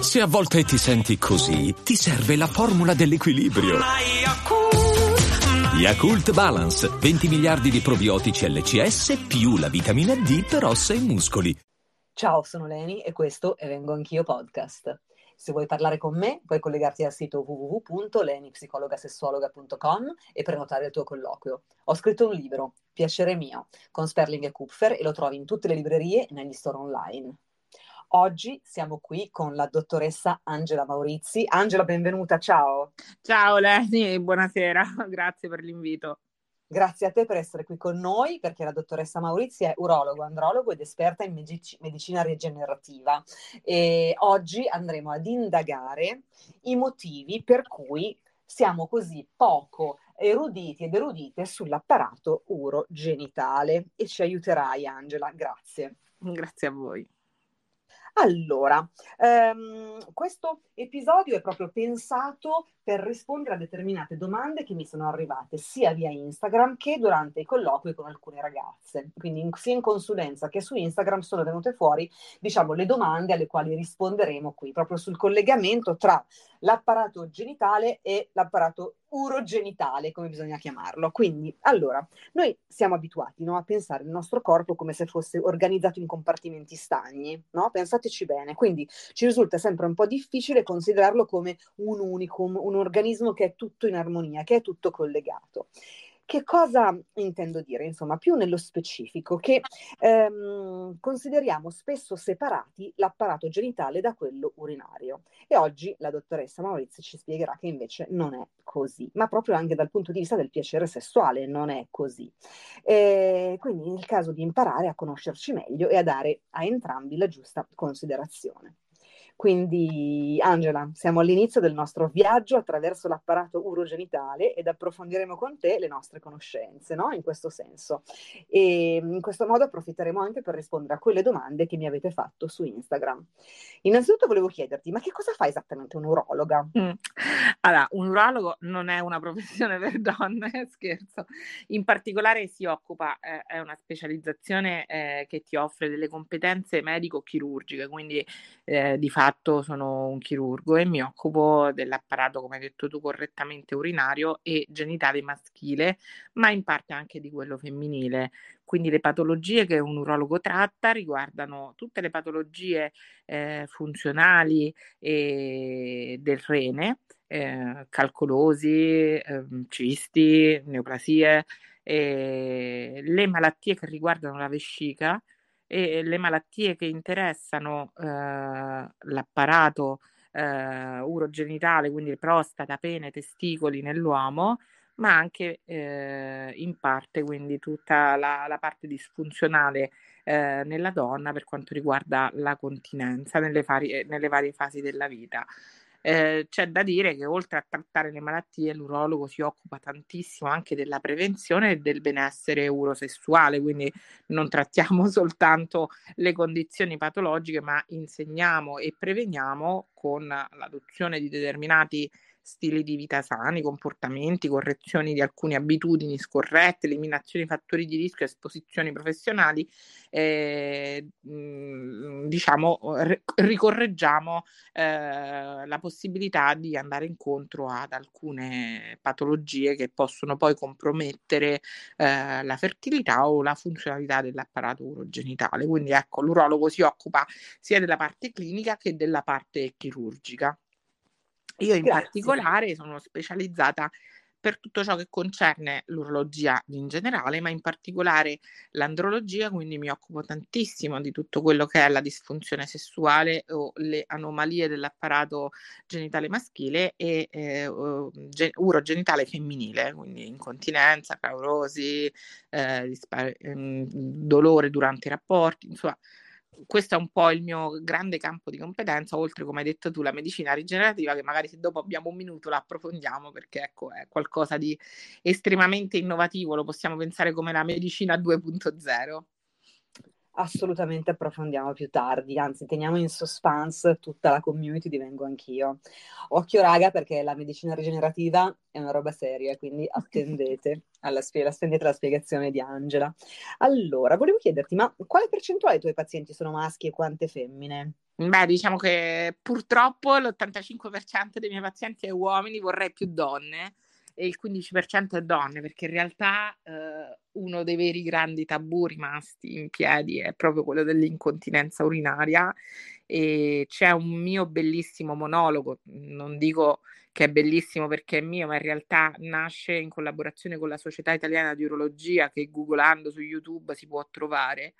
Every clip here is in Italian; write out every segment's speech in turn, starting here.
Se a volte ti senti così, ti serve la formula dell'equilibrio. Yakult Balance, 20 miliardi di probiotici LCS più la vitamina D per ossa e muscoli. Ciao, sono Leni e questo è Vengo Anch'io Podcast. Se vuoi parlare con me, puoi collegarti al sito www.lenipsicologasessuologa.com e prenotare il tuo colloquio. Ho scritto un libro, Piacere mio, con Sperling e Kupfer e lo trovi in tutte le librerie e negli store online. Oggi siamo qui con la dottoressa Angela Maurizi. Angela, benvenuta, ciao. Ciao Leni, buonasera, grazie per l'invito. Grazie a te per essere qui con noi, perché la dottoressa Maurizi è urologo, andrologo ed esperta in medic- medicina rigenerativa. E oggi andremo ad indagare i motivi per cui siamo così poco eruditi ed erudite sull'apparato urogenitale e ci aiuterai Angela, grazie. Grazie a voi. Allora, ehm, questo episodio è proprio pensato per rispondere a determinate domande che mi sono arrivate sia via Instagram che durante i colloqui con alcune ragazze. Quindi in, sia in consulenza che su Instagram sono venute fuori, diciamo, le domande alle quali risponderemo qui, proprio sul collegamento tra l'apparato genitale e l'apparato urogenitale, come bisogna chiamarlo. Quindi, allora, noi siamo abituati no, a pensare il nostro corpo come se fosse organizzato in compartimenti stagni, no? Pensateci bene. Quindi ci risulta sempre un po' difficile considerarlo come un unicum, un organismo che è tutto in armonia, che è tutto collegato. Che cosa intendo dire? Insomma, più nello specifico, che ehm, consideriamo spesso separati l'apparato genitale da quello urinario. E oggi la dottoressa Maurizio ci spiegherà che invece non è così, ma proprio anche dal punto di vista del piacere sessuale non è così. E quindi nel caso di imparare a conoscerci meglio e a dare a entrambi la giusta considerazione. Quindi, Angela, siamo all'inizio del nostro viaggio attraverso l'apparato urogenitale ed approfondiremo con te le nostre conoscenze, no? In questo senso. E in questo modo approfitteremo anche per rispondere a quelle domande che mi avete fatto su Instagram. Innanzitutto volevo chiederti, ma che cosa fa esattamente un'urologa? Mm. Allora, un urologo non è una professione per donne, scherzo. In particolare si occupa, eh, è una specializzazione eh, che ti offre delle competenze medico-chirurgiche, quindi eh, di fatto sono un chirurgo e mi occupo dell'apparato, come hai detto tu, correttamente urinario e genitale maschile, ma in parte anche di quello femminile. Quindi le patologie che un urologo tratta riguardano tutte le patologie eh, funzionali eh, del rene, eh, calcolosi, ehm, cisti, neoplasie, le malattie che riguardano la vescica, e le malattie che interessano eh, l'apparato eh, urogenitale, quindi prostata, pene, testicoli nell'uomo, ma anche eh, in parte quindi tutta la, la parte disfunzionale eh, nella donna per quanto riguarda la continenza nelle, varie, nelle varie fasi della vita. Eh, c'è da dire che oltre a trattare le malattie, l'urologo si occupa tantissimo anche della prevenzione e del benessere urosessuale, quindi non trattiamo soltanto le condizioni patologiche, ma insegniamo e preveniamo con l'adozione di determinati stili di vita sani, comportamenti, correzioni di alcune abitudini scorrette, eliminazione di fattori di rischio, esposizioni professionali, eh, diciamo, ricorreggiamo eh, la possibilità di andare incontro ad alcune patologie che possono poi compromettere eh, la fertilità o la funzionalità dell'apparato urogenitale. Quindi ecco, l'urologo si occupa sia della parte clinica che della parte chirurgica. Io in Grazie. particolare sono specializzata per tutto ciò che concerne l'urologia in generale, ma in particolare l'andrologia, quindi mi occupo tantissimo di tutto quello che è la disfunzione sessuale o le anomalie dell'apparato genitale maschile e eh, gen- urogenitale femminile, quindi incontinenza, caurosi, eh, dispar- ehm, dolore durante i rapporti, insomma questo è un po' il mio grande campo di competenza, oltre come hai detto tu la medicina rigenerativa, che magari se dopo abbiamo un minuto la approfondiamo perché ecco, è qualcosa di estremamente innovativo, lo possiamo pensare come la medicina 2.0. assolutamente approfondiamo più tardi, anzi teniamo in suspense tutta la community, divengo anch'io. Occhio raga perché la medicina rigenerativa è una roba seria, quindi attendete, alla spie- attendete la spiegazione di Angela. Allora, volevo chiederti, ma quale percentuale dei tuoi pazienti sono maschi e quante femmine? Beh, diciamo che purtroppo l'85% dei miei pazienti è uomini, vorrei più donne e il 15% è donne, perché in realtà eh, uno dei veri grandi tabù rimasti in piedi è proprio quello dell'incontinenza urinaria e c'è un mio bellissimo monologo, non dico che è bellissimo perché è mio, ma in realtà nasce in collaborazione con la Società Italiana di Urologia che googolando su YouTube si può trovare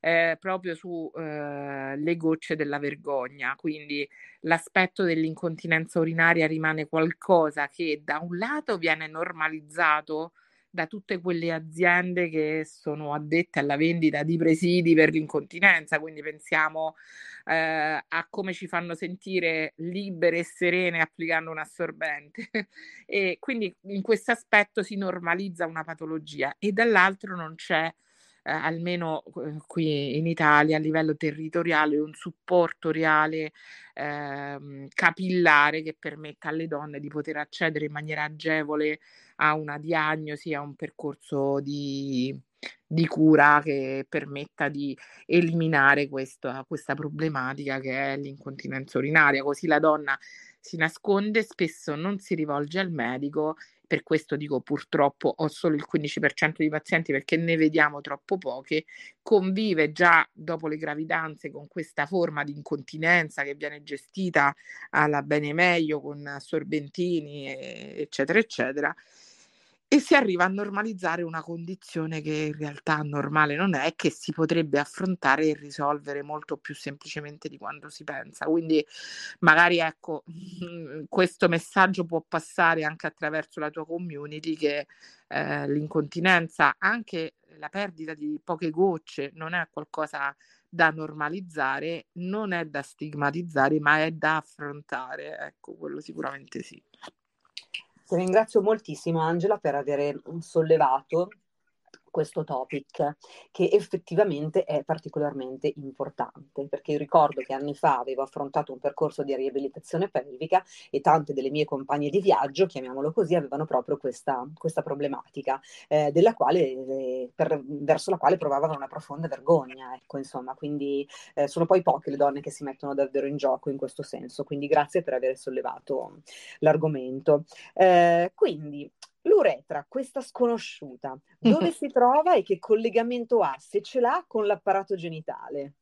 eh, proprio sulle eh, gocce della vergogna. Quindi l'aspetto dell'incontinenza urinaria rimane qualcosa che da un lato viene normalizzato da tutte quelle aziende che sono addette alla vendita di presidi per l'incontinenza, quindi pensiamo eh, a come ci fanno sentire libere e serene applicando un assorbente e quindi in questo aspetto si normalizza una patologia e dall'altro non c'è eh, almeno eh, qui in Italia a livello territoriale un supporto reale eh, capillare che permetta alle donne di poter accedere in maniera agevole a una diagnosi, a un percorso di, di cura che permetta di eliminare questo, questa problematica che è l'incontinenza urinaria. Così la donna si nasconde, spesso non si rivolge al medico per questo dico purtroppo ho solo il 15% di pazienti perché ne vediamo troppo poche, convive già dopo le gravidanze con questa forma di incontinenza che viene gestita alla bene meglio con sorbentini, eccetera, eccetera e si arriva a normalizzare una condizione che in realtà normale non è, che si potrebbe affrontare e risolvere molto più semplicemente di quanto si pensa. Quindi magari ecco, questo messaggio può passare anche attraverso la tua community che eh, l'incontinenza, anche la perdita di poche gocce, non è qualcosa da normalizzare, non è da stigmatizzare, ma è da affrontare. Ecco, quello sicuramente sì. Ti ringrazio moltissimo Angela per aver sollevato questo topic che effettivamente è particolarmente importante perché io ricordo che anni fa avevo affrontato un percorso di riabilitazione pelvica e tante delle mie compagne di viaggio, chiamiamolo così, avevano proprio questa, questa problematica eh, quale, eh, per, verso la quale provavano una profonda vergogna, ecco insomma, quindi eh, sono poi poche le donne che si mettono davvero in gioco in questo senso, quindi grazie per aver sollevato l'argomento. Eh, quindi L'uretra, questa sconosciuta, dove si trova e che collegamento ha, se ce l'ha, con l'apparato genitale?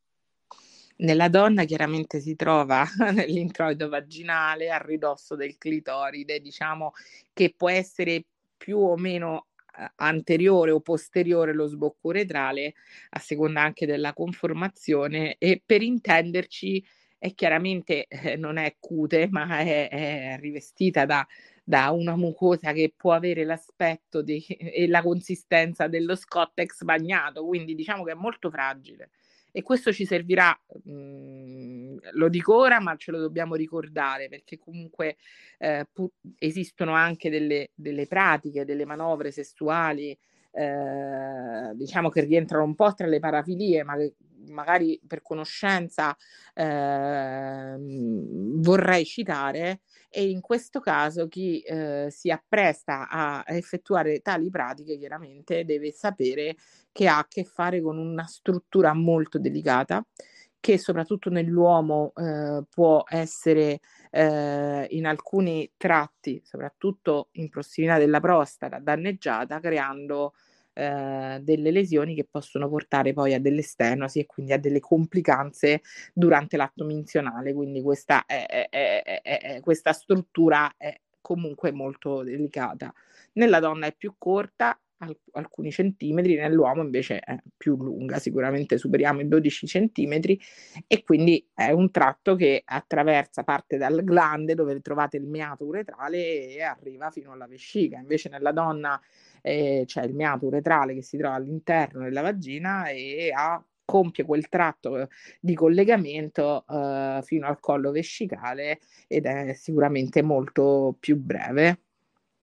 Nella donna chiaramente si trova nell'introito vaginale a ridosso del clitoride, diciamo che può essere più o meno eh, anteriore o posteriore lo sbocco uretrale, a seconda anche della conformazione, e per intenderci è chiaramente eh, non è cute, ma è, è rivestita da da una mucosa che può avere l'aspetto di, e la consistenza dello scottex bagnato, quindi diciamo che è molto fragile. E questo ci servirà, mh, mhmm, lo dico ora, ma ce lo dobbiamo ricordare perché comunque eh, pu- esistono anche delle, delle pratiche, delle manovre sessuali eh, diciamo che rientrano un po' tra le parafilie, ma che magari per conoscenza eh, vorrei citare e in questo caso chi eh, si appresta a effettuare tali pratiche chiaramente deve sapere che ha a che fare con una struttura molto delicata che soprattutto nell'uomo eh, può essere eh, in alcuni tratti, soprattutto in prossimità della prostata, danneggiata, creando eh, delle lesioni che possono portare poi a delle stenosi e quindi a delle complicanze durante l'atto minzionale. Quindi questa, è, è, è, questa struttura è comunque molto delicata. Nella donna è più corta, alcuni centimetri, nell'uomo invece è più lunga, sicuramente superiamo i 12 centimetri e quindi è un tratto che attraversa, parte dal glande dove trovate il meato uretrale e arriva fino alla vescica, invece nella donna eh, c'è il meato uretrale che si trova all'interno della vagina e ha compie quel tratto di collegamento uh, fino al collo vescicale ed è sicuramente molto più breve.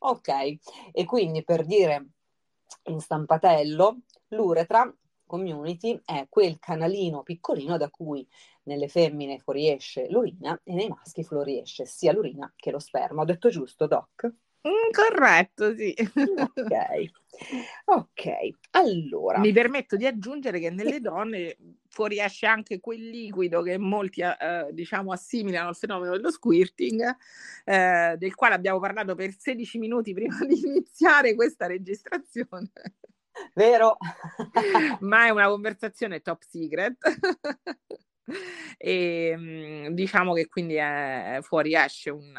Ok, e quindi per dire in stampatello, l'uretra community è quel canalino piccolino da cui nelle femmine fuoriesce l'urina e nei maschi fuoriesce sia l'urina che lo sperma. Ho detto giusto, Doc? Mm, corretto, sì. Ok, ok. Allora. Mi permetto di aggiungere che nelle donne fuoriesce anche quel liquido che molti eh, diciamo assimilano al fenomeno dello squirting, eh, del quale abbiamo parlato per 16 minuti prima di iniziare questa registrazione. Vero? Ma è una conversazione top secret. E ehm, diciamo che quindi è, fuoriesce un,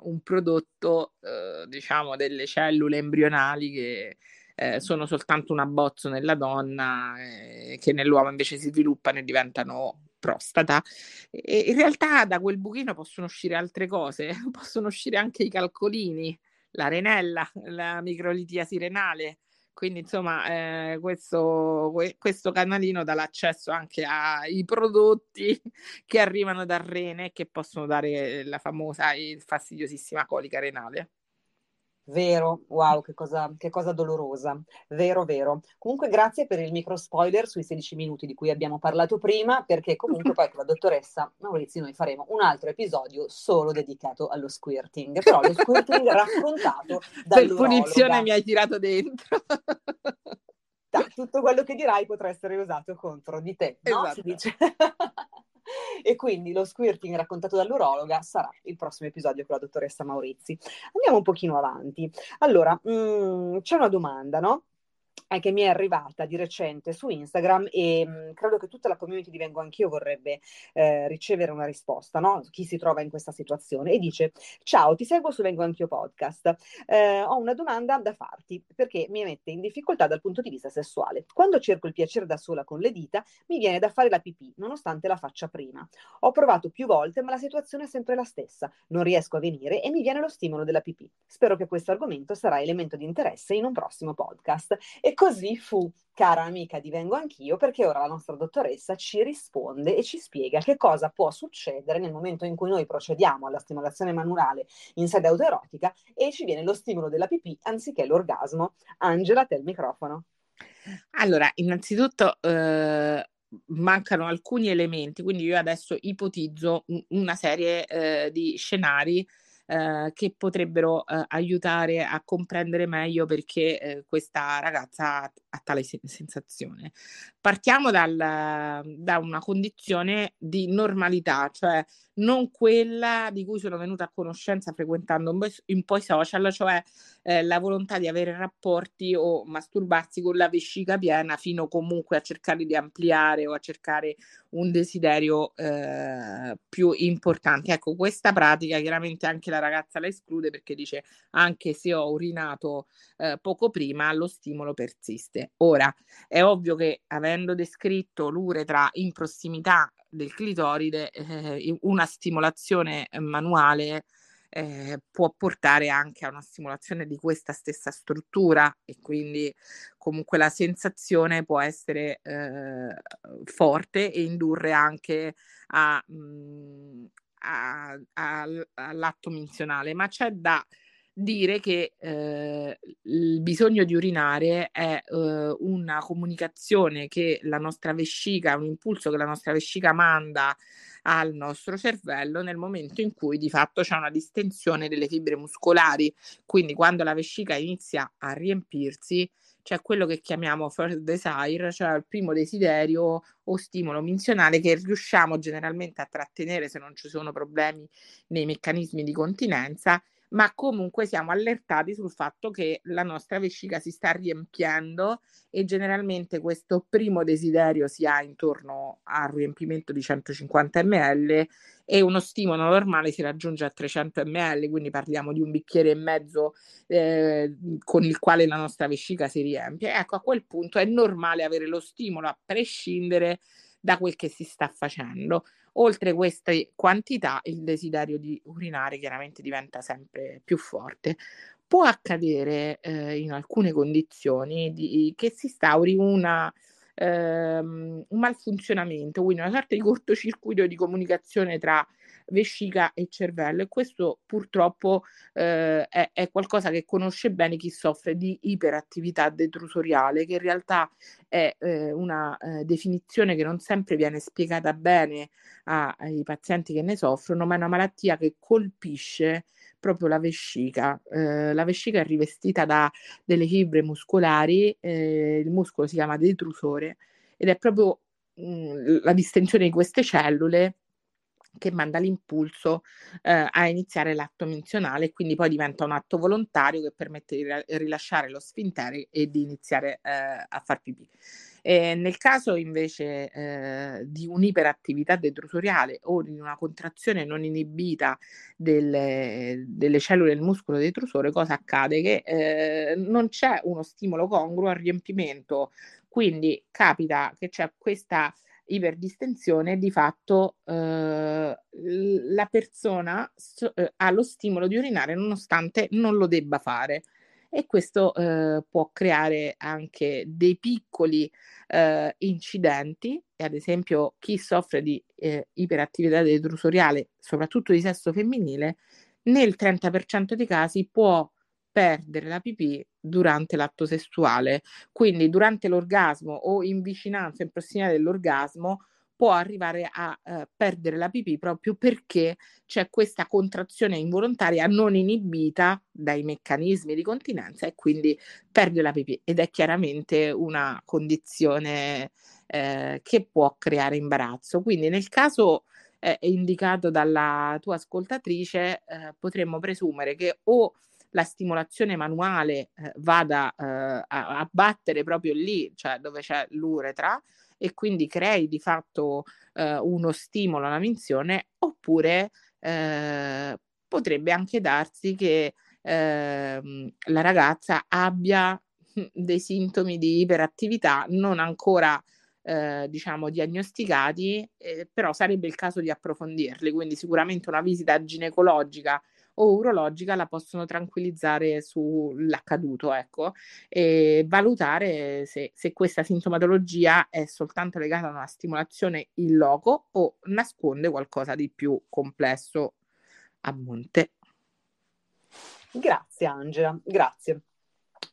un prodotto eh, diciamo delle cellule embrionali che eh, sono soltanto un abbozzo nella donna eh, che nell'uomo invece si sviluppano e diventano prostata. E in realtà da quel buchino possono uscire altre cose possono uscire anche i calcolini la renella la microlitiasi renale quindi insomma eh, questo, questo, canalino dà l'accesso anche ai prodotti che arrivano dal rene e che possono dare la famosa e fastidiosissima colica renale. Vero, wow, che cosa, che cosa, dolorosa, vero, vero. Comunque grazie per il micro spoiler sui 16 minuti di cui abbiamo parlato prima, perché comunque poi con la dottoressa Maurizio noi faremo un altro episodio solo dedicato allo squirting, però lo squirting raccontato dall'urologa. Per punizione mi hai tirato dentro. Da, tutto quello che dirai potrà essere usato contro di te, no? Esatto. Si dice. E quindi lo squirting raccontato dall'urologa sarà il prossimo episodio con la dottoressa Maurizi. Andiamo un pochino avanti. Allora, mh, mm, c'è una domanda, no? Eh, che mi è arrivata di recente su Instagram e mh, mm, credo che tutta la community di Vengo Anch'io vorrebbe eh, ricevere una risposta, no? Chi si trova in questa situazione e dice ciao, ti seguo su Vengo Anch'io podcast, eh, ho una domanda da farti perché mi mette in difficoltà dal punto di vista sessuale. Quando cerco il piacere da sola con le dita mi viene da fare la pipì, nonostante la faccia prima. Ho provato più volte ma la situazione è sempre la stessa, non riesco a venire e mi viene lo stimolo della pipì. Spero che questo argomento sarà elemento di interesse in un prossimo podcast. E così fu, cara amica, divengo anch'io, perché ora la nostra dottoressa ci risponde e ci spiega che cosa può succedere nel momento in cui noi procediamo alla stimolazione manuale in sede autoerotica e ci viene lo stimolo della pipì anziché l'orgasmo. Angela, te il microfono. Allora, innanzitutto eh, mancano alcuni elementi, quindi io adesso ipotizzo una serie eh, di scenari eh, che potrebbero eh, aiutare a comprendere meglio perché eh, questa ragazza ha tale se- sensazione. Partiamo dal, da una condizione di normalità, cioè non quella di cui sono venuta a conoscenza frequentando un po', un po i social, cioè eh, la volontà di avere rapporti o masturbarsi con la vescica piena fino comunque a cercare di ampliare o a cercare un desiderio eh, più importante. Ecco, questa pratica chiaramente anche la ragazza la esclude perché dice anche se ho urinato eh, poco prima, lo stimolo persiste. Ora, è ovvio che avendo descritto l'uretra in prossimità del clitoride, eh, una stimolazione manuale eh, può portare anche a una stimolazione di questa stessa struttura e quindi comunque la sensazione può essere eh, forte e indurre anche a, mh, mm, a, a, all'atto minzionale, ma c'è da dire che eh, il bisogno di urinare è eh, una comunicazione che la nostra vescica, un impulso che la nostra vescica manda al nostro cervello nel momento in cui di fatto c'è una distensione delle fibre muscolari. Quindi quando la vescica inizia a riempirsi, c'è quello che chiamiamo first desire, cioè il primo desiderio o stimolo minzionale che riusciamo generalmente a trattenere se non ci sono problemi nei meccanismi di continenza ma comunque siamo allertati sul fatto che la nostra vescica si sta riempiendo e generalmente questo primo desiderio si ha intorno al riempimento di 150 ml e uno stimolo normale si raggiunge a 300 ml, quindi parliamo di un bicchiere e mezzo eh, con il quale la nostra vescica si riempie. Ecco, a quel punto è normale avere lo stimolo a prescindere da quel che si sta facendo. Oltre queste quantità, il desiderio di urinare chiaramente diventa sempre più forte. Può accadere eh, in alcune condizioni di, che si instauri una, ehm, un malfunzionamento, quindi una sorta di cortocircuito di comunicazione tra vescica e cervello e questo purtroppo eh, è, è, qualcosa che conosce bene chi soffre di iperattività detrusoriale, che in realtà è eh, una eh, definizione che non sempre viene spiegata bene a, ai pazienti che ne soffrono, ma è una malattia che colpisce proprio la vescica. Eh, la vescica è rivestita da delle fibre muscolari, eh, il muscolo si chiama detrusore ed è proprio mh, mm, la distensione di queste cellule che manda l'impulso eh, a iniziare l'atto menzionale quindi poi diventa un atto volontario che permette di rilasciare lo sfintere e di iniziare eh, a far pipì. E nel caso invece eh, di un'iperattività detrusoriale o di una contrazione non inibita delle, delle cellule del muscolo detrusore, cosa accade? Che eh, non c'è uno stimolo congruo al riempimento, quindi capita che c'è questa iperdistensione, di fatto eh, la persona so, eh, ha lo stimolo di urinare nonostante non lo debba fare. E questo eh, può creare anche dei piccoli eh, incidenti, ad esempio chi soffre di eh, iperattività detrusoriale, soprattutto di sesso femminile, nel 30% dei casi può perdere la pipì durante l'atto sessuale. Quindi durante l'orgasmo o in vicinanza, in prossimità dell'orgasmo, può arrivare a eh, perdere la pipì proprio perché c'è questa contrazione involontaria non inibita dai meccanismi di continenza e quindi perde la pipì ed è chiaramente una condizione eh, che può creare imbarazzo. Quindi nel caso eh, indicato dalla tua ascoltatrice eh, potremmo presumere che o la stimolazione manuale eh, vada eh, a, a, battere proprio lì, cioè dove c'è l'uretra, e quindi crei di fatto eh, uno stimolo alla minzione, oppure eh, potrebbe anche darsi che ehm, la ragazza abbia dei sintomi di iperattività non ancora eh, diciamo diagnosticati, eh, però sarebbe il caso di approfondirli, quindi sicuramente una visita ginecologica o urologica la possono tranquillizzare sull'accaduto, ecco, e valutare se, se questa sintomatologia è soltanto legata a una stimolazione in loco o nasconde qualcosa di più complesso a monte. Grazie Angela, grazie.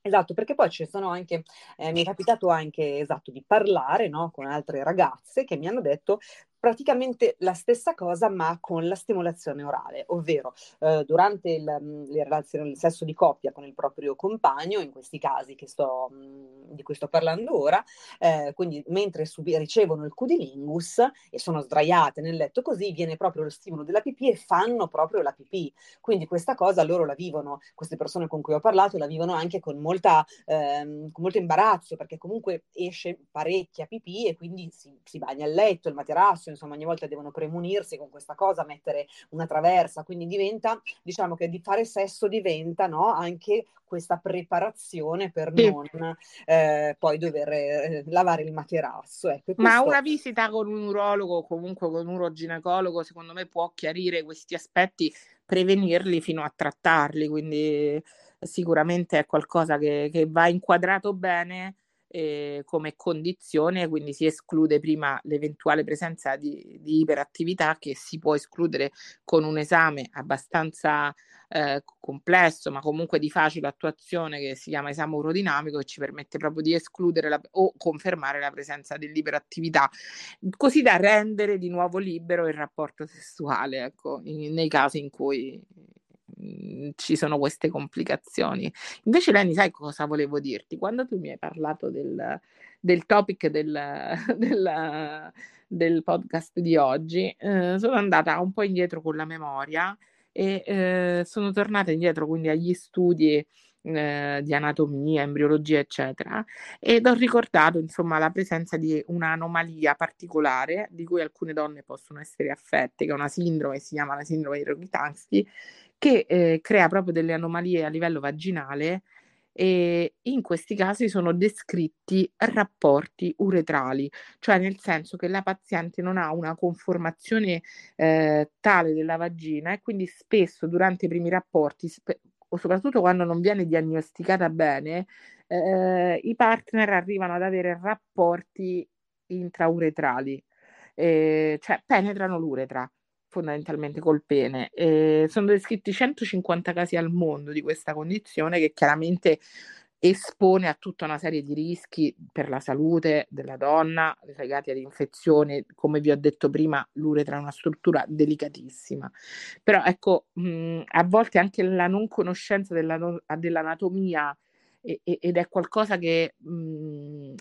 Esatto, perché poi ci sono anche, eh, mi è capitato anche esatto di parlare no, con altre ragazze che mi hanno detto praticamente la stessa cosa ma con la stimolazione orale, ovvero eh, durante il, mm, le relazioni, il sesso di coppia con il proprio compagno, in questi casi sto, mm, di cui sto parlando ora, eh, quindi mentre subi- ricevono il cudilingus e sono sdraiate nel letto così, viene proprio lo stimolo della pipì e fanno proprio la pipì. Quindi questa cosa loro la vivono, queste persone con cui ho parlato la vivono anche con, molta, ehm, con molto imbarazzo perché comunque esce parecchia pipì e quindi si, si bagna il letto, il materasso, insomma ogni volta devono premunirsi con questa cosa, mettere una traversa, quindi diventa, diciamo che di fare sesso diventa no, anche questa preparazione per sì. non eh, poi dover eh, lavare il materasso. Ecco, questo... Ma una visita con un urologo o comunque con un uroginecologo secondo me può chiarire questi aspetti, prevenirli fino a trattarli, quindi sicuramente è qualcosa che, che va inquadrato bene eh, come condizione, quindi si esclude prima l'eventuale presenza di, di, iperattività che si può escludere con un esame abbastanza eh, complesso, ma comunque di facile attuazione che si chiama esame urodinamico e ci permette proprio di escludere la, o confermare la presenza dell'iperattività, così da rendere di nuovo libero il rapporto sessuale, ecco, in, nei casi in cui Mhmm, ci sono queste complicazioni. Invece Leni, sai cosa volevo dirti? Quando tu mi hai parlato del, del topic del, del, del, podcast di oggi, eh, sono andata un po' indietro con la memoria e eh, sono tornata indietro quindi agli studi eh, di anatomia, embriologia, eccetera, ed ho ricordato insomma la presenza di un'anomalia particolare di cui alcune donne possono essere affette, che è una sindrome, si chiama la sindrome di Rokitansky, che eh, crea proprio delle anomalie a livello vaginale e in questi casi sono descritti rapporti uretrali, cioè nel senso che la paziente non ha una conformazione eh, tale della vagina e quindi spesso durante i primi rapporti, spe- o soprattutto quando non viene diagnosticata bene, eh, i partner arrivano ad avere rapporti intrauretrali, eh, cioè penetrano l'uretra fondamentalmente col pene. Eh, sono descritti 150 casi al mondo di questa condizione che chiaramente espone a tutta una serie di rischi per la salute della donna legati ad infezioni. Come vi ho detto prima, l'uretra è una struttura delicatissima. Però ecco, mh, a volte anche la non conoscenza della, dell'anatomia ed è qualcosa che mh,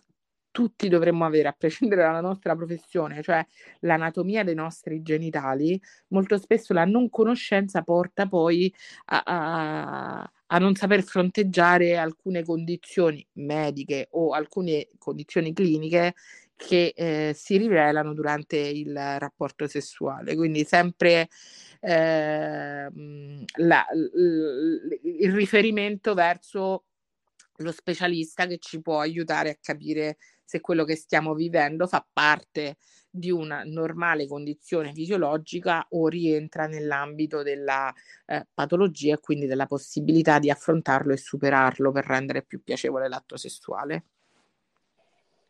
tutti dovremmo avere, a prescindere dalla nostra professione, cioè l'anatomia dei nostri genitali, molto spesso la non conoscenza porta poi a, a, a non saper fronteggiare alcune condizioni mediche o alcune condizioni cliniche che eh, si rivelano durante il rapporto sessuale. Quindi sempre eh, la, l, il riferimento verso lo specialista che ci può aiutare a capire se quello che stiamo vivendo fa parte di una normale condizione fisiologica o rientra nell'ambito della eh, patologia e quindi della possibilità di affrontarlo e superarlo per rendere più piacevole l'atto sessuale.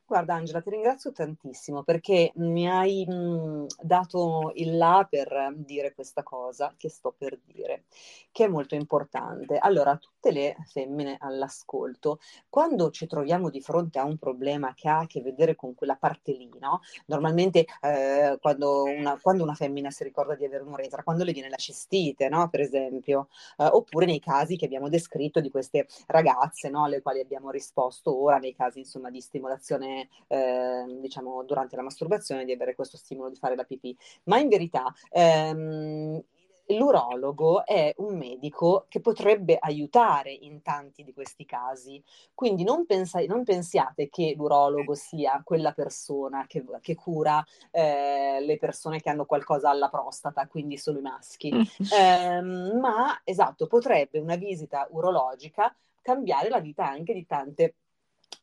Guarda Angela, ti ringrazio tantissimo perché mi hai mh, dato il là per dire questa cosa che sto per dire, che è molto importante. Allora, tutte le femmine all'ascolto, quando ci troviamo di fronte a un problema che ha a che vedere con quella parte lì, no? Normalmente eh, quando, una, quando, una, femmina si ricorda di avere un'uretra, quando le viene la cistite, no? Per esempio, eh, oppure nei casi che abbiamo descritto di queste ragazze, no? Alle quali abbiamo risposto ora, nei casi insomma di stimolazione eh, diciamo, durante la masturbazione di avere questo stimolo di fare la pipì. Ma in verità ehm, l'urologo è un medico che potrebbe aiutare in tanti di questi casi. Quindi non, pensa- non pensiate che l'urologo sia quella persona che, che cura eh, le persone che hanno qualcosa alla prostata, quindi solo i maschi. eh, ma esatto, potrebbe una visita urologica cambiare la vita anche di tante persone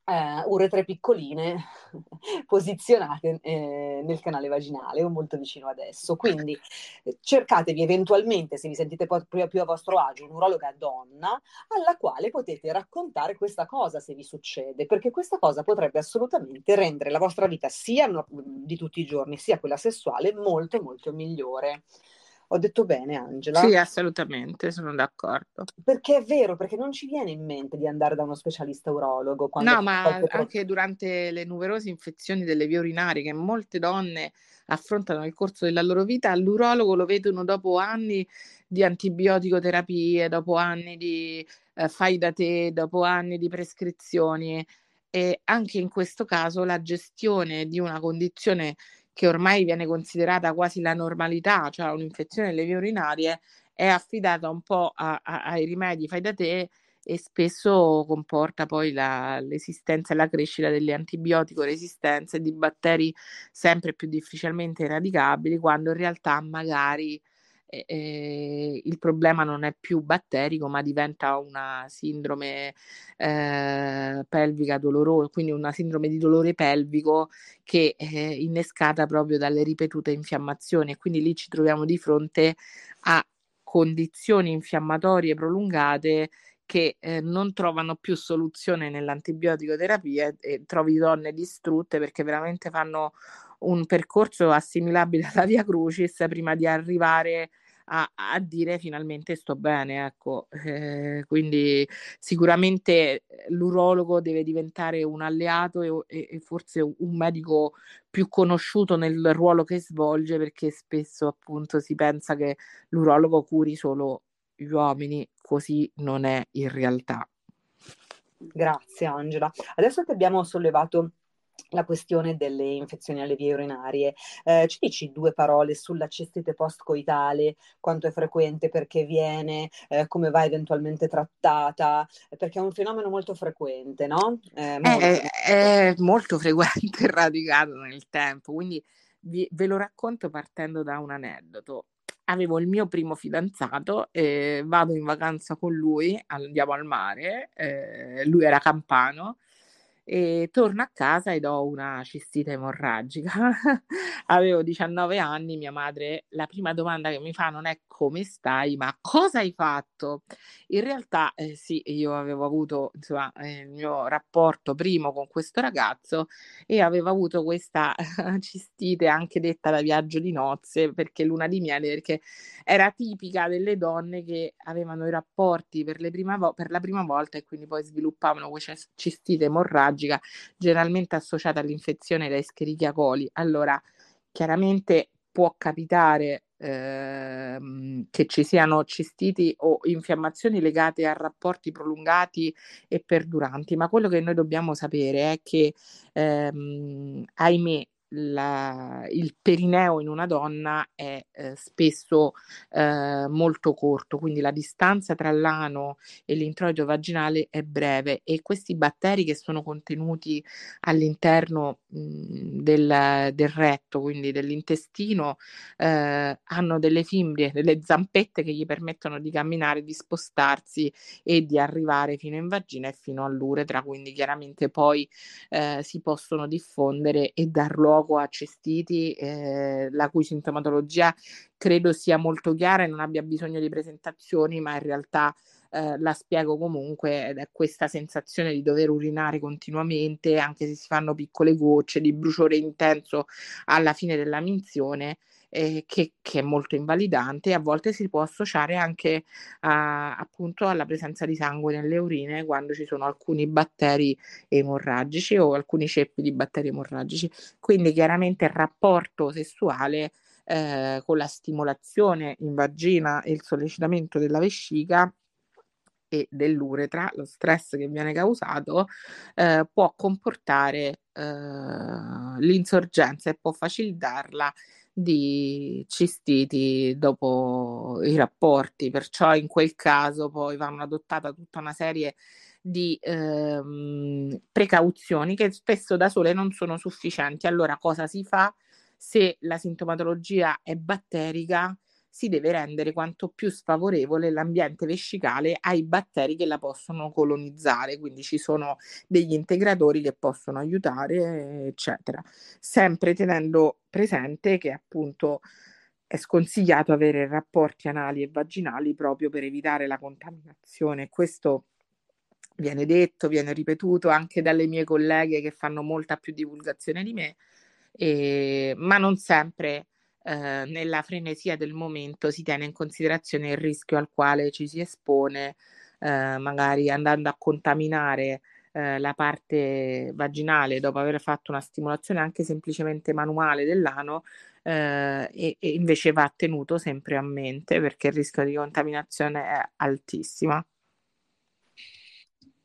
eh, uretre piccoline posizionate eh, nel canale vaginale o molto vicino ad esso. Quindi eh, cercatevi eventualmente, se vi sentite più, più a vostro agio, un'urologa donna alla quale potete raccontare questa cosa se vi succede, perché questa cosa potrebbe assolutamente rendere la vostra vita sia no, di tutti i giorni, sia quella sessuale molto molto migliore. Ho detto bene, Angela? Sì, assolutamente, sono d'accordo. Perché è vero, perché non ci viene in mente di andare da uno specialista urologo. no, ma anche durante le numerose infezioni delle vie urinarie che molte donne affrontano nel corso della loro vita, l'urologo lo vedono dopo anni di antibiotico-terapie, dopo anni di eh, fai da te, dopo anni di prescrizioni. E anche in questo caso la gestione di una condizione che ormai viene considerata quasi la normalità, cioè un'infezione delle vie urinarie, è affidata un po' a, a, ai rimedi fai da te e spesso comporta poi la, l'esistenza e la crescita delle antibiotico resistenze di batteri sempre più difficilmente eradicabili, quando in realtà magari eh, il problema non è più batterico, ma diventa una sindrome eh, pelvica dolorosa, quindi una sindrome di dolore pelvico che è innescata proprio dalle ripetute infiammazioni. Quindi lì ci troviamo di fronte a condizioni infiammatorie prolungate che eh, non trovano più soluzione nell'antibiotico terapia e trovi donne distrutte perché veramente fanno un percorso assimilabile alla Via Crucis prima di arrivare a, a dire finalmente sto bene. Ecco. Eh, quindi sicuramente eh, l'urologo deve diventare un alleato e, e, forse un medico più conosciuto nel ruolo che svolge perché spesso appunto si pensa che l'urologo curi solo gli uomini, così non è in realtà. Grazie Angela. Adesso che abbiamo sollevato la questione delle infezioni alle vie urinarie. Eh, ci dici due parole sulla cistite postcoitale, quanto è frequente, perché viene, eh, come va eventualmente trattata, perché è un fenomeno molto frequente, no? Eh, molto... È, è, molto frequente e radicato nel tempo, quindi vi, ve lo racconto partendo da un aneddoto. Avevo il mio primo fidanzato, vado in vacanza con lui, andiamo al mare, eh, lui era campano, e torno a casa ed ho una cistite emorragica. Avevo 19 anni, mia madre, la prima domanda che mi fa non è come stai, ma cosa hai fatto? In realtà, eh, sì, io avevo avuto insomma, eh, il mio rapporto primo con questo ragazzo e avevo avuto questa cistite anche detta da viaggio di nozze, perché luna di miele, perché era tipica delle donne che avevano i rapporti per, vo- per la prima volta e quindi poi sviluppavano questa cistite emorragica patologica generalmente associata all'infezione da Escherichia coli. Allora, chiaramente può capitare ehm, che ci siano cistiti o infiammazioni legate a rapporti prolungati e perduranti, ma quello che noi dobbiamo sapere è che, ehm, ahimè, la, il perineo in una donna è eh, spesso eh, molto corto, quindi la distanza tra l'ano e l'introito vaginale è breve e questi batteri che sono contenuti all'interno mh, del, del, retto, quindi dell'intestino, eh, hanno delle fimbrie, delle zampette che gli permettono di camminare, di spostarsi e di arrivare fino in vagina e fino all'uretra, quindi chiaramente poi eh, si possono diffondere e dar luogo luogo a cestiti, eh, la cui sintomatologia credo sia molto chiara e non abbia bisogno di presentazioni, ma in realtà eh, la spiego comunque ed è questa sensazione di dover urinare continuamente, anche se si fanno piccole gocce, di bruciore intenso alla fine della minzione eh, che, che, è molto invalidante e a volte si può associare anche a, appunto alla presenza di sangue nelle urine quando ci sono alcuni batteri emorragici o alcuni ceppi di batteri emorragici. Quindi chiaramente il rapporto sessuale eh, con la stimolazione in vagina e il sollecitamento della vescica e dell'uretra, lo stress che viene causato, eh, può comportare eh, l'insorgenza e può facilitarla di cistiti dopo i rapporti, perciò in quel caso poi vanno adottata tutta una serie di ehm, precauzioni che spesso da sole non sono sufficienti. Allora cosa si fa se la sintomatologia è batterica? Si deve rendere quanto più sfavorevole l'ambiente vescicale ai batteri che la possono colonizzare, quindi ci sono degli integratori che possono aiutare, eccetera. Sempre tenendo presente che appunto è sconsigliato avere rapporti anali e vaginali proprio per evitare la contaminazione. Questo viene detto, viene ripetuto anche dalle mie colleghe che fanno molta più divulgazione di me, eh, ma non sempre eh, nella frenesia del momento si tiene in considerazione il rischio al quale ci si espone, eh, magari andando a contaminare eh, la parte vaginale dopo aver fatto una stimolazione anche semplicemente manuale dell'ano eh, e, e invece va tenuto sempre a mente perché il rischio di contaminazione è altissimo.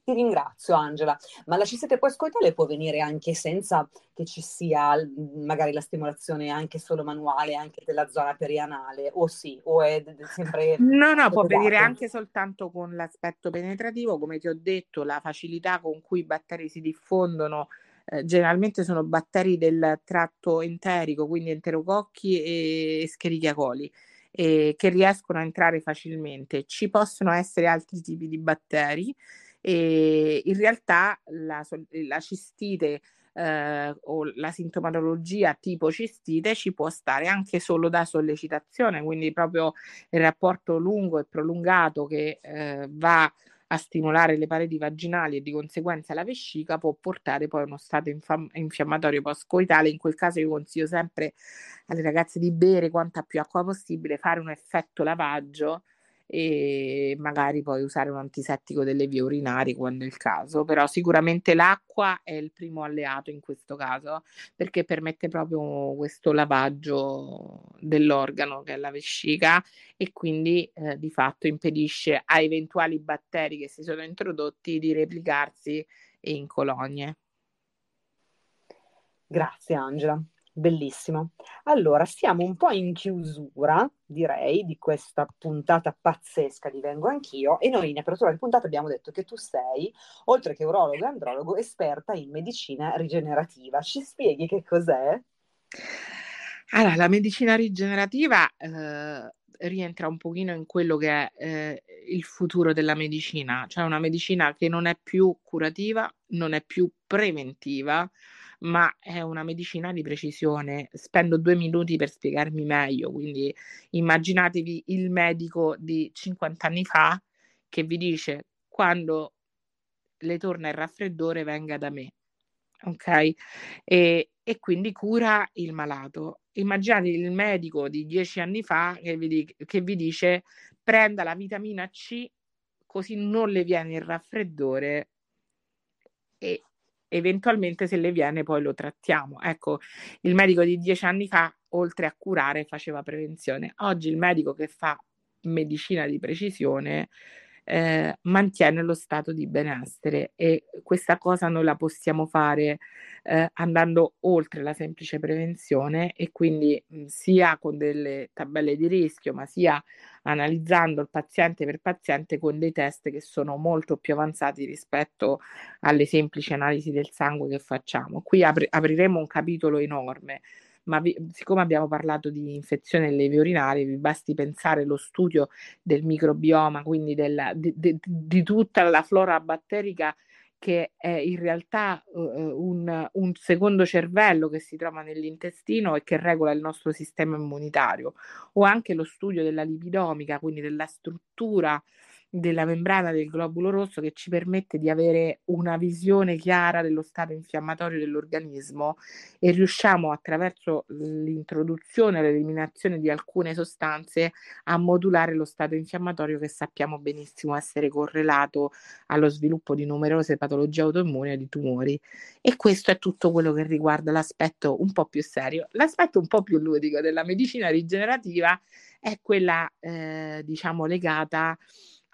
Ti ringrazio Angela, ma la cistite postcoitale può venire anche senza che ci sia magari la stimolazione anche solo manuale, anche della zona perianale, o sì, o è sempre... No, no, può venire anche soltanto con l'aspetto penetrativo, come ti ho detto, la facilità con cui i batteri si diffondono eh, generalmente sono batteri del tratto enterico, quindi enterococchi e Escherichia coli, eh, che riescono a entrare facilmente. Ci possono essere altri tipi di batteri, e in realtà la, la cistite eh, o la sintomatologia tipo cistite ci può stare anche solo da sollecitazione, quindi proprio il rapporto lungo e prolungato che eh, va a stimolare le pareti vaginali e di conseguenza la vescica può portare poi a uno stato infam- infiammatorio postcoitale. In quel caso io consiglio sempre alle ragazze di bere quanta più acqua possibile, fare un effetto lavaggio e magari poi usare un antisettico delle vie urinari quando è il caso, però sicuramente l'acqua è il primo alleato in questo caso perché permette proprio questo lavaggio dell'organo che è la vescica e quindi eh, di fatto impedisce a eventuali batteri che si sono introdotti di replicarsi in colonie. Grazie Angela, bellissimo. Allora, siamo un po' in chiusura, direi, di questa puntata pazzesca di Vengo Anch'io e noi in apertura di puntata abbiamo detto che tu sei, oltre che urologo e andrologo, esperta in medicina rigenerativa. Ci spieghi che cos'è? Allora, la medicina rigenerativa eh, rientra un pochino in quello che è eh, il futuro della medicina, cioè una medicina che non è più curativa, non è più preventiva, ma è una medicina di precisione. Spendo due minuti per spiegarmi meglio, quindi immaginatevi il medico di 50 anni fa che vi dice quando le torna il raffreddore venga da me, ok? E, e quindi cura il malato. Immaginate il medico di dieci anni fa che vi, che vi dice prenda la vitamina C così non le viene il raffreddore e eventualmente se le viene poi lo trattiamo. Ecco, il medico di dieci anni fa, oltre a curare, faceva prevenzione. Oggi il medico che fa medicina di precisione eh, mantiene lo stato di benessere e questa cosa noi la possiamo fare eh, andando oltre la semplice prevenzione e quindi mh, sia con delle tabelle di rischio ma sia analizzando il paziente per paziente con dei test che sono molto più avanzati rispetto alle semplici analisi del sangue che facciamo. Qui apri- apriremo un capitolo enorme ma vi, siccome abbiamo parlato di infezione delle vie urinarie, vi basti pensare allo studio del microbioma, quindi del, di, di, di, tutta la flora batterica che è in realtà uh, un, un, secondo cervello che si trova nell'intestino e che regola il nostro sistema immunitario, o anche lo studio della lipidomica, quindi della struttura della membrana del globulo rosso che ci permette di avere una visione chiara dello stato infiammatorio dell'organismo e riusciamo attraverso l'introduzione e l'eliminazione di alcune sostanze a modulare lo stato infiammatorio che sappiamo benissimo essere correlato allo sviluppo di numerose patologie autoimmuni e di tumori. E questo è tutto quello che riguarda l'aspetto un po' più serio. L'aspetto un po' più ludico della medicina rigenerativa è quella, eh, diciamo, legata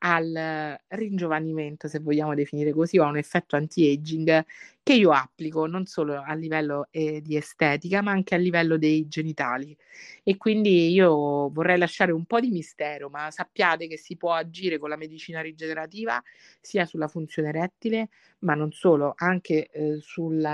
al ringiovanimento, se vogliamo definire così, o a un effetto anti-aging che io applico non solo a livello eh, di estetica, ma anche a livello dei genitali. E quindi io vorrei lasciare un po' di mistero, ma sappiate che si può agire con la medicina rigenerativa sia sulla funzione erettile, ma non solo, anche eh, sul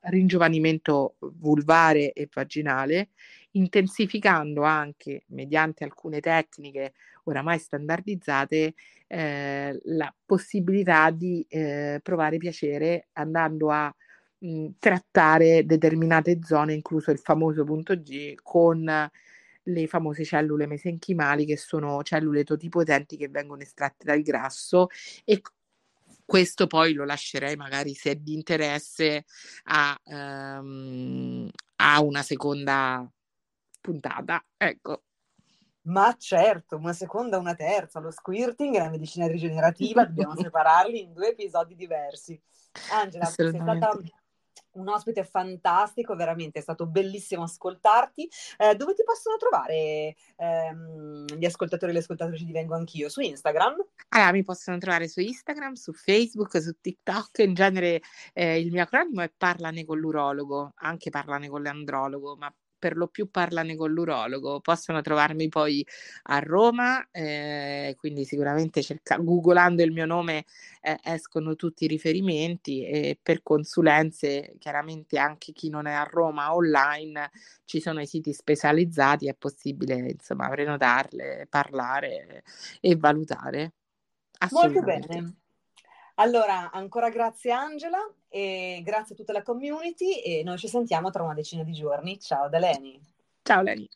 ringiovanimento vulvare e vaginale, intensificando anche mediante alcune tecniche oramai standardizzate eh, la possibilità di eh, provare piacere andando a mh, trattare determinate zone, incluso il famoso punto G, con le famose cellule mesenchimali, che sono cellule totipotenti che vengono estratte dal grasso e questo poi lo lascerei magari se è di interesse a, um, a una seconda puntata. Ecco. Ma certo, una seconda, una terza, lo squirting e la medicina rigenerativa, dobbiamo separarli in due episodi diversi. Angela, sei stata un ospite fantastico, veramente è stato bellissimo ascoltarti. Eh, dove ti possono trovare ehm, gli ascoltatori e le ascoltatrici di Vengo Anch'io? Su Instagram? Allora, mi possono trovare su Instagram, su Facebook, su TikTok. In genere eh, il mio acronimo è Parlane con l'urologo, anche Parlane con l'andrologo, ma per lo più parlane con l'urologo. Possono trovarmi poi a Roma, eh, quindi sicuramente cerca- googolando il mio nome eh, escono tutti i riferimenti e per consulenze chiaramente anche chi non è a Roma online ci sono i siti specializzati, è possibile insomma prenotarle, parlare e valutare. Molto bene. Allora, ancora grazie Angela e grazie a tutta la community e noi ci sentiamo tra una decina di giorni. Ciao da Leni. Ciao Leni.